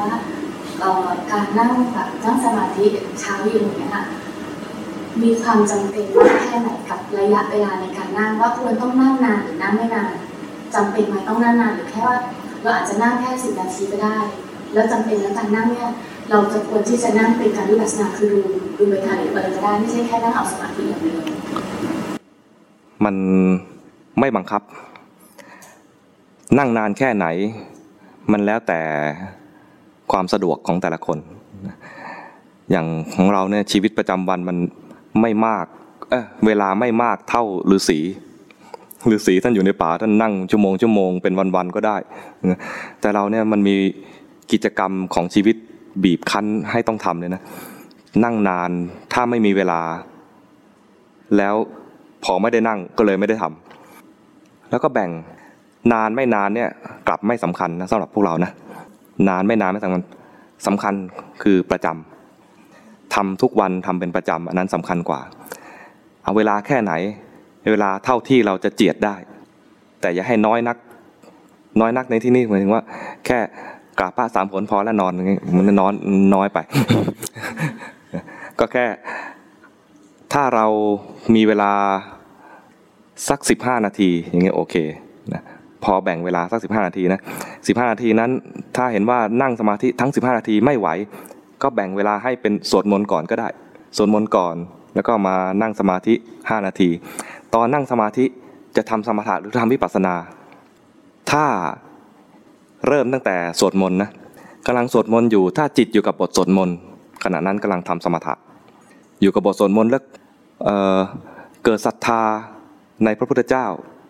ว่าการนั่งแบบนั่งสมาธิเช้าเย็นอย่างเงี้ยค่ะมีความจำเป็นมากแค่ไหนกับระยะเวลาในการนั่งว่าควรต้องนั่งนานหรือนั่งไม่นานจำเป็นไหมต้องนั่งนานหรือแค่ว่า เราอาจจะนั่งแค่สิบนาทีก็ได้ แล้วจำเป็นแล้วการนั่งเนี่ยเราจะควรที่จะนั่งเป็นการวิปัสสนาคือดูดูไปทางหรืออะไรก็ได้ไม่ใช่แค่นั่งเอาสมาธิอย่างเดียวมันไม่บังคับ นั่งนานแค่ไหน มันแล้วแต่ ความสะดวกของแต่ละคน อย่างของเราเนี่ยชีวิตประจำวันมันไม่มากเเวลาไม่มากเท่าฤาษีฤาษีท่านอยู่ในป่าท่านนั่งชั่วโมงชั่วโมงเป็นวันๆก็ได้ แต่เราเนี่ยมันมีกิจกรรมของชีวิตบีบคั้นให้ต้องทำเลยนะ นั่งนานถ้าไม่มีเวลา แล้วพอไม่ได้นั่งก็เลยไม่ได้ทำแล้วก็แบ่งนานไม่นานเนี่ยกลับไม่สำคัญนะสำหรับพวกเรานะ นานไม่นานไม่สำคัญสำคัญคือประจำทำทุกวันทำเป็นประจำอันนั้นสำคัญกว่า เอาเวลาแค่ไหน เวลาเท่าที่เราจะเจียดได้ แต่อย่าให้น้อยนัก น้อยนักในที่นี้หมายถึงว่า แค่กราบพระสามผลพอแล้วนอนมันนอนน้อยไป ก็แค่ ถ้าเรามีเวลาสักสิบห้านาทีอย่างเงี้ยโอเค พอแบ่งเวลาสักสินาทีนะสินาทีนั้นถ้าเห็นว่านั่งสมาธิทั้งสิบห้านาทีไม่ไหว ก็แบ่งเวลาให้เป็นสวดมนต์ก่อนก็ได้สวดมนต์ก่อน แล้วก็มานั่งสมาธิห้านาที ตอนนั่งสมาธิจะทำสมถะหรือทำวิปัสสนา ถ้าเริ่มตั้งแต่สวดมนต์นะกำลังสวดมนต์อยู่ ถ้าจิตอยู่กับบทสวดมนต์ขณะนั้นกำลังทำสมถะ อยู่กับบทสวดมนต์แล้วเเกิดศรัทธาในพระพุทธเจ้า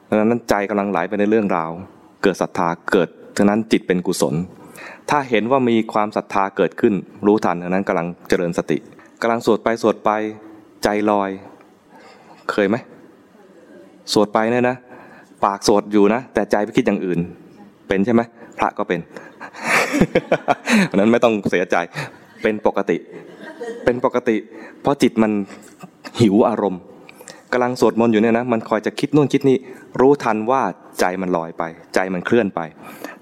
ดังนั้นใจกำลังไหลไปในเรื่องราว เกิดศรัทธาเกิดดังนั้นจิตเป็นกุศล ถ้าเห็นว่ามีความศรัทธาเกิดขึ้นรู้ทันดังนั้นกำลังเจริญสติกำลังสวดไปสวดไปใจลอย เคยไหมสวดไปเนี่ยนะ ปากสวดอยู่นะ แต่ใจไปคิดอย่างอื่น เป็นใช่ไหมพระก็เป็นนั้นไม่ต้องเสียใจเป็นปกติ เป็นปกติ เพราะจิตมันหิวอารมณ์ กำลังสวดมนต์อยู่เนี่ยนะมันคอยจะคิดนู่นคิดนี่รู้ทันว่าใจมันลอยไป ใจมันเคลื่อนไป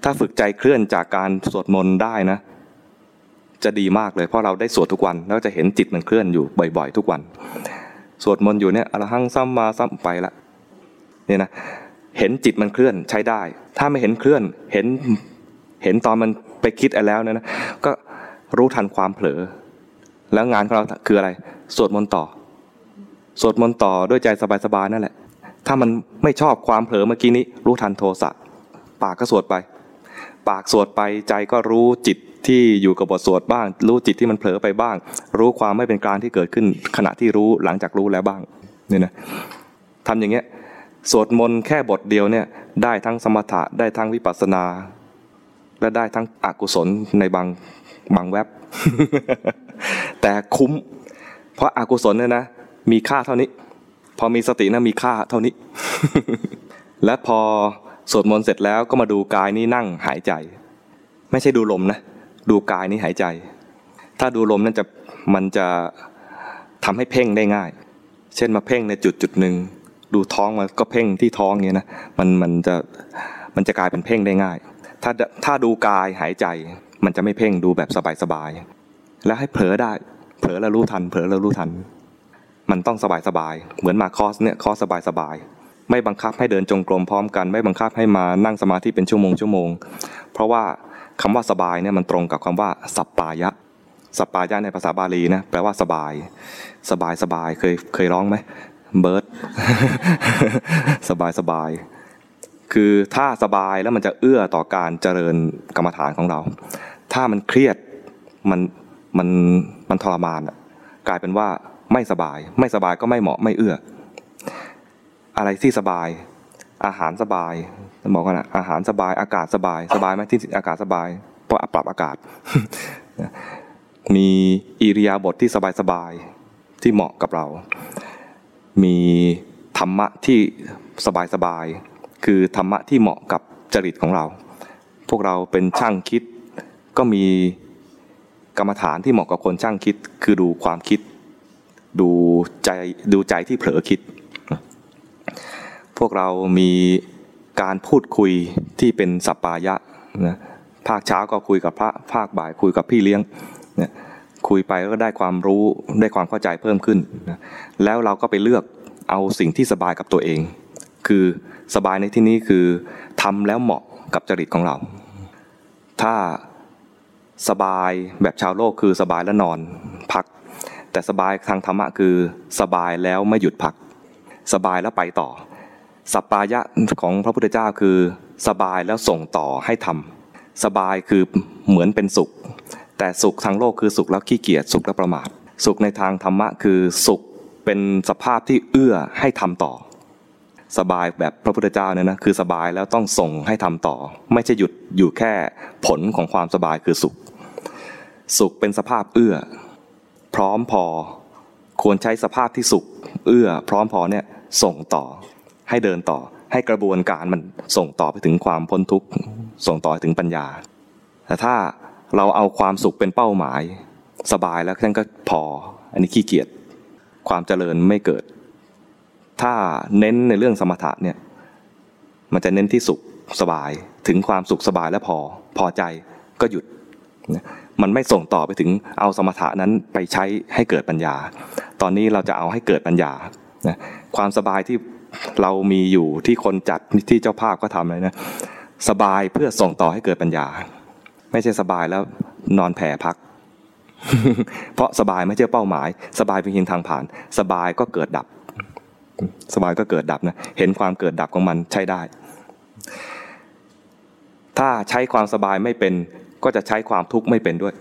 ถ้าฝึกใจเคลื่อนจากการสวดมนต์ได้นะ จะดีมากเลยเพราะเราได้สวดทุกวันแล้วจะเห็นจิตมันเคลื่อนอยู่บ่อย ๆ ทุกวัน สวดมนต์อยู่เนี่ยอรหังซ้ำมาซ้ำไปละเนี่ยนะเห็นจิตมันเคลื่อนใช้ได้ ถ้าไม่เห็นเคลื่อนเห็นเห็นตอนมันไปคิดอะไรแล้วเนี่ยนะก็รู้ทันความเผลอ แล้วงานของเราคืออะไร สวดมนต์ต่อ สวดมนต์ต่อด้วยใจสบายๆนั่นแหละ ถ้ามันไม่ชอบความเผลอเมื่อกี้นี้ รู้ทันโทสะปากก็สวดไป ปากสวดไปใจก็รู้จิตที่อยู่กับบทสวดบ้าง รู้จิตที่มันเผลอไปบ้าง รู้ความไม่เป็นกลางที่เกิดขึ้น ขณะที่รู้หลังจากรู้แล้วบ้างเนี่ยนะทำอย่างเงี้ยสวดมนต์แค่บทเดียวเนี่ยได้ทั้งสมถะได้ทั้งวิปัสสนา และได้ทั้งอกุศลในบางบางแวบแต่คุ้ม เพราะอากุศลเนี่ยนะ มีค่าเท่านี้ พอมีสตินะมีค่าเท่านี้ และพอสวดมนต์เสร็จแล้วก็มาดูกายนี้นั่งหายใจ ไม่ใช่ดูลมนะ ดูกายนี้หายใจ ถ้าดูลมนั่นจะมันจะทำให้เพ่งได้ง่าย เช่นมาเพ่งในจุดจุดหนึ่งดูท้องมันก็เพ่งที่ท้องเงี้ยนะมันมันจะมันจะกลายเป็นเพ่งได้ง่าย ถ้าถ้าดูกายหายใจ มันจะไม่เพ่งดูแบบสบายๆแล้วให้เผลอได้ เผลอแล้วรู้ทัน เผลอแล้วรู้ทัน มันต้องสบายสบายเหมือนมาคอสเนี่ยคอสสบายสบายไม่บังคับให้เดินจงกรมพร้อมกัน ไม่บังคับให้มานั่งสมาธิเป็นชั่วโมงชั่วโมง เพราะว่าคำว่าสบายเนี่ยมันตรงกับคำว่าสัปปายะสัปปายะในภาษาบาลีนะแปลว่าสบาย สบายสบายเคยเคยร้องไหมเบิร์ดสบายสบายคือถ้าสบายแล้วมันจะเอื้อต่อการเจริญกรรมฐานของเรา ถ้ามันเครียดมันมันมันทรมานกลายเป็นว่า ไม่สบาย ไม่สบายก็ไม่เหมาะไม่เอื้อ อะไรที่สบาย อาหารสบายบอกกันนะอาหารสบายอากาศสบาย สบายไหมที่อากาศสบาย เพราะปรับอากาศ มีอิริยาบถทที่สบายสบายที่เหมาะกับเรา มีธรรมะที่สบายสบาย คือธรรมะที่เหมาะกับจริตของเรา พวกเราเป็นช่างคิดก็มีกรรมฐานที่เหมาะกับคนช่างคิด คือดูความคิด ดูใจดูใจที่เผลอคิด พวกเรามีการพูดคุยที่เป็นสัปปายะนะภาคเช้าก็คุยกับพระภาคบ่ายคุยกับพี่เลี้ยงเนี่ยคุยไปก็ได้ความรู้ได้ความเข้าใจเพิ่มขึ้นนะแล้วเราก็ไปเลือกเอาสิ่งที่สบายกับตัวเอง คือสบายในที่นี้คือทำแล้วเหมาะกับจริตของเรา ถ้าสบายแบบชาวโลกคือสบายแล้วนอน แต่สบายทางธรรมะคือสบายแล้วไม่หยุดพัก สบายแล้วไปต่อ สัปปายะของพระพุทธเจ้าคือ สบายแล้วส่งต่อให้ทำสบายคือเหมือนเป็นสุข แต่สุขทางโลกคือสุขแล้วขี้เกียจสุขแล้วประมาท สุขในทางธรรมะคือสุขเป็นสภาพที่เอื้อให้ทำต่อ สบายแบบพระพุทธเจ้าเนี่ยนะคือสบายแล้วต้องส่งให้ทำต่อ ไม่ใช่หยุดอยู่แค่ผลของความสบายคือสุข สุขเป็นสภาพเอื้อ พร้อมพอ ควรใช้สภาพที่สุข เอื้อ พร้อมพอเนี่ยส่งต่อ ให้เดินต่อ ให้กระบวนการมันส่งต่อไปถึงความพ้นทุกข์ส่งต่อไปถึงปัญญา แต่ถ้าเราเอาความสุขเป็นเป้าหมาย สบายแล้วท่านก็พอ อันนี้ขี้เกียจความเจริญไม่เกิด ถ้าเน้นในเรื่องสมถะเนี่ยมันจะเน้นที่สุขสบายถึงความสุขสบายแล้วพอพอใจก็หยุด มันไม่ส่งต่อไปถึงเอาสมถะนั้นไปใช้ให้เกิดปัญญา ตอนนี้เราจะเอาให้เกิดปัญญาความสบายที่เรามีอยู่ที่คนจัดที่เจ้าภาพก็ทำเลยนะสบายเพื่อส่งต่อให้เกิดปัญญา ไม่ใช่สบายแล้วนอนแผ่พัก เพราะสบายไม่ใช่เป้าหมาย สบายเป็นเพียงทางผ่าน สบายก็เกิดดับ สบายก็เกิดดับนะเห็นความเกิดดับของมันใช้ได้ ถ้าใช้ความสบายไม่เป็น ก็จะใช้ความทุกข์ไม่เป็นด้วย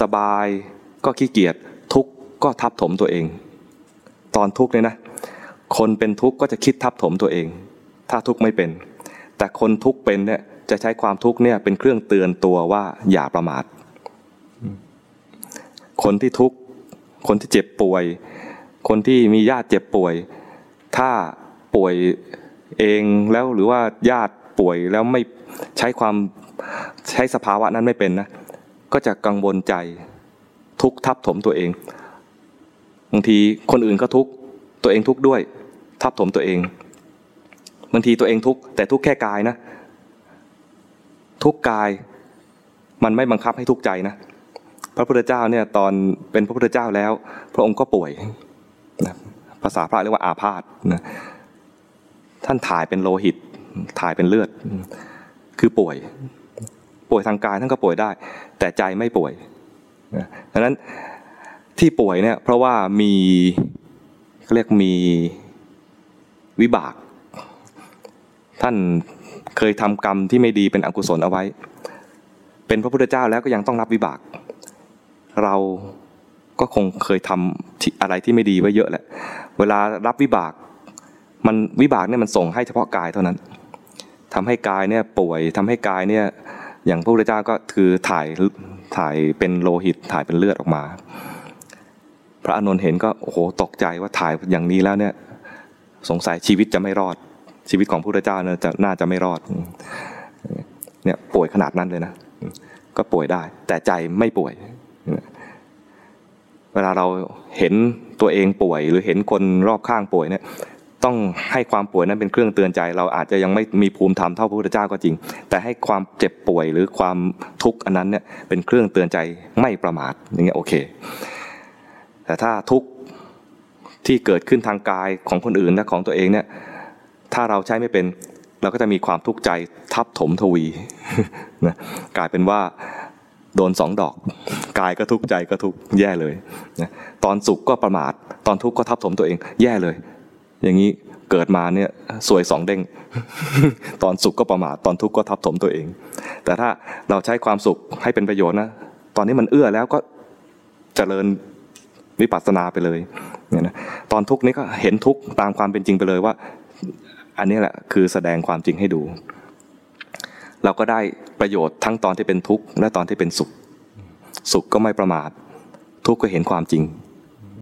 สบายก็ขี้เกียจทุกข์ก็ทับถมตัวเอง ตอนทุกข์เนี่ยนะ คนเป็นทุกข์ก็จะคิดทับถมตัวเอง ถ้าทุกข์ไม่เป็น แต่คนทุกข์เป็นเนี่ยจะใช้ความทุกข์เนี่ยเป็นเครื่องเตือนตัวว่าอย่าประมาท คนที่ทุกข์คนที่เจ็บป่วย คนที่มีญาติเจ็บป่วย ถ้าป่วยเองแล้วหรือว่าญาติ ป่วยแล้วไม่ใช้ความใช้สภาวะนั้นไม่เป็นนะก็จะกังวลใจทุกทับถมตัวเองบางทีคนอื่นก็ทุกตัวเองทุกด้วย ทับถมตัวเองบางทีตัวเองทุกแต่ทุกแค่กายนะ ทุกกายมันไม่บังคับให้ทุกใจนะพระพุทธเจ้าเนี่ยตอนเป็นพระพุทธเจ้าแล้ว พระองค์ก็ป่วยนะภาษาพระเรียกว่าอาพาธนะท่านถ่ายเป็นโลหิต ถ่ายเป็นเลือด คือป่วย ป่วยทางกายท่านก็ป่วยได้ แต่ใจไม่ป่วยดังนั้นที่ป่วยเนี่ยเพราะว่ามีเขาเรียกมีวิบาก ท่านเคยทำกรรมที่ไม่ดีเป็นอกุศลเอาไว้ เป็นพระพุทธเจ้าแล้วก็ยังต้องรับวิบาก เราก็คงเคยทำอะไรที่ไม่ดีไว้เยอะแหละ เวลารับวิบาก มันวิบากเนี่ยมันส่งให้เฉพาะกายเท่านั้น ทำให้กายเนี่ยป่วยทำให้กายเนี่ยอย่างพระพุทธเจ้าก็คือถ่ายถ่ายเป็นโลหิตถ่ายเป็นเลือดออกมา พระอานนท์เห็นก็โอ้โหตกใจว่าถ่ายอย่างนี้แล้วเนี่ยสงสัยชีวิตจะไม่รอดชีวิตของพระพุทธเจ้าเนี่ยจะน่าจะไม่รอดเนี่ยป่วยขนาดนั้นเลยนะ ก็ป่วยได้ แต่ใจไม่ป่วย เวลาเราเห็นตัวเองป่วย หรือเห็นคนรอบข้างป่วยเนี่ย ต้องให้ความป่วยนั้นเป็นเครื่องเตือนใจ เราอาจจะยังไม่มีภูมิธรรมเท่าพระพุทธเจ้าก็จริง แต่ให้ความเจ็บป่วยหรือความทุกข์อันนั้นเนี่ยเป็นเครื่องเตือนใจไม่ประมาทอย่างเงี้ยโอเค แต่ถ้าทุกข์ที่เกิดขึ้นทางกายของคนอื่นและของตัวเองเนี่ยถ้าเราใช้ไม่เป็นเราก็จะมีความทุกข์ใจทับถมทวีนะกลายเป็นว่าโดนสองดอก กายก็ทุกข์ใจก็ทุกข์แย่เลยนะตอนสุขก็ประมาท ตอนทุกข์ก็ทับถมตัวเอง แย่เลย อย่างนี้เกิดมาเนี่ยสวยสองเด้ง ตอนสุขก็ประมาทตอนทุกข์ก็ทับถมตัวเอง แต่ถ้าเราใช้ความสุขให้เป็นประโยชน์นะตอนนี้มันเอื้อแล้วก็เจริญวิปัสสนาไปเลยเนี่ยนะตอนทุกข์นี้ก็เห็นทุกข์ตามความเป็นจริงไปเลยว่า อันนี้แหละคือแสดงความจริงให้ดู เราก็ได้ประโยชน์ทั้งตอนที่เป็นทุกข์และตอนที่เป็นสุข สุขก็ไม่ประมาท ทุกข์ก็เห็นความจริง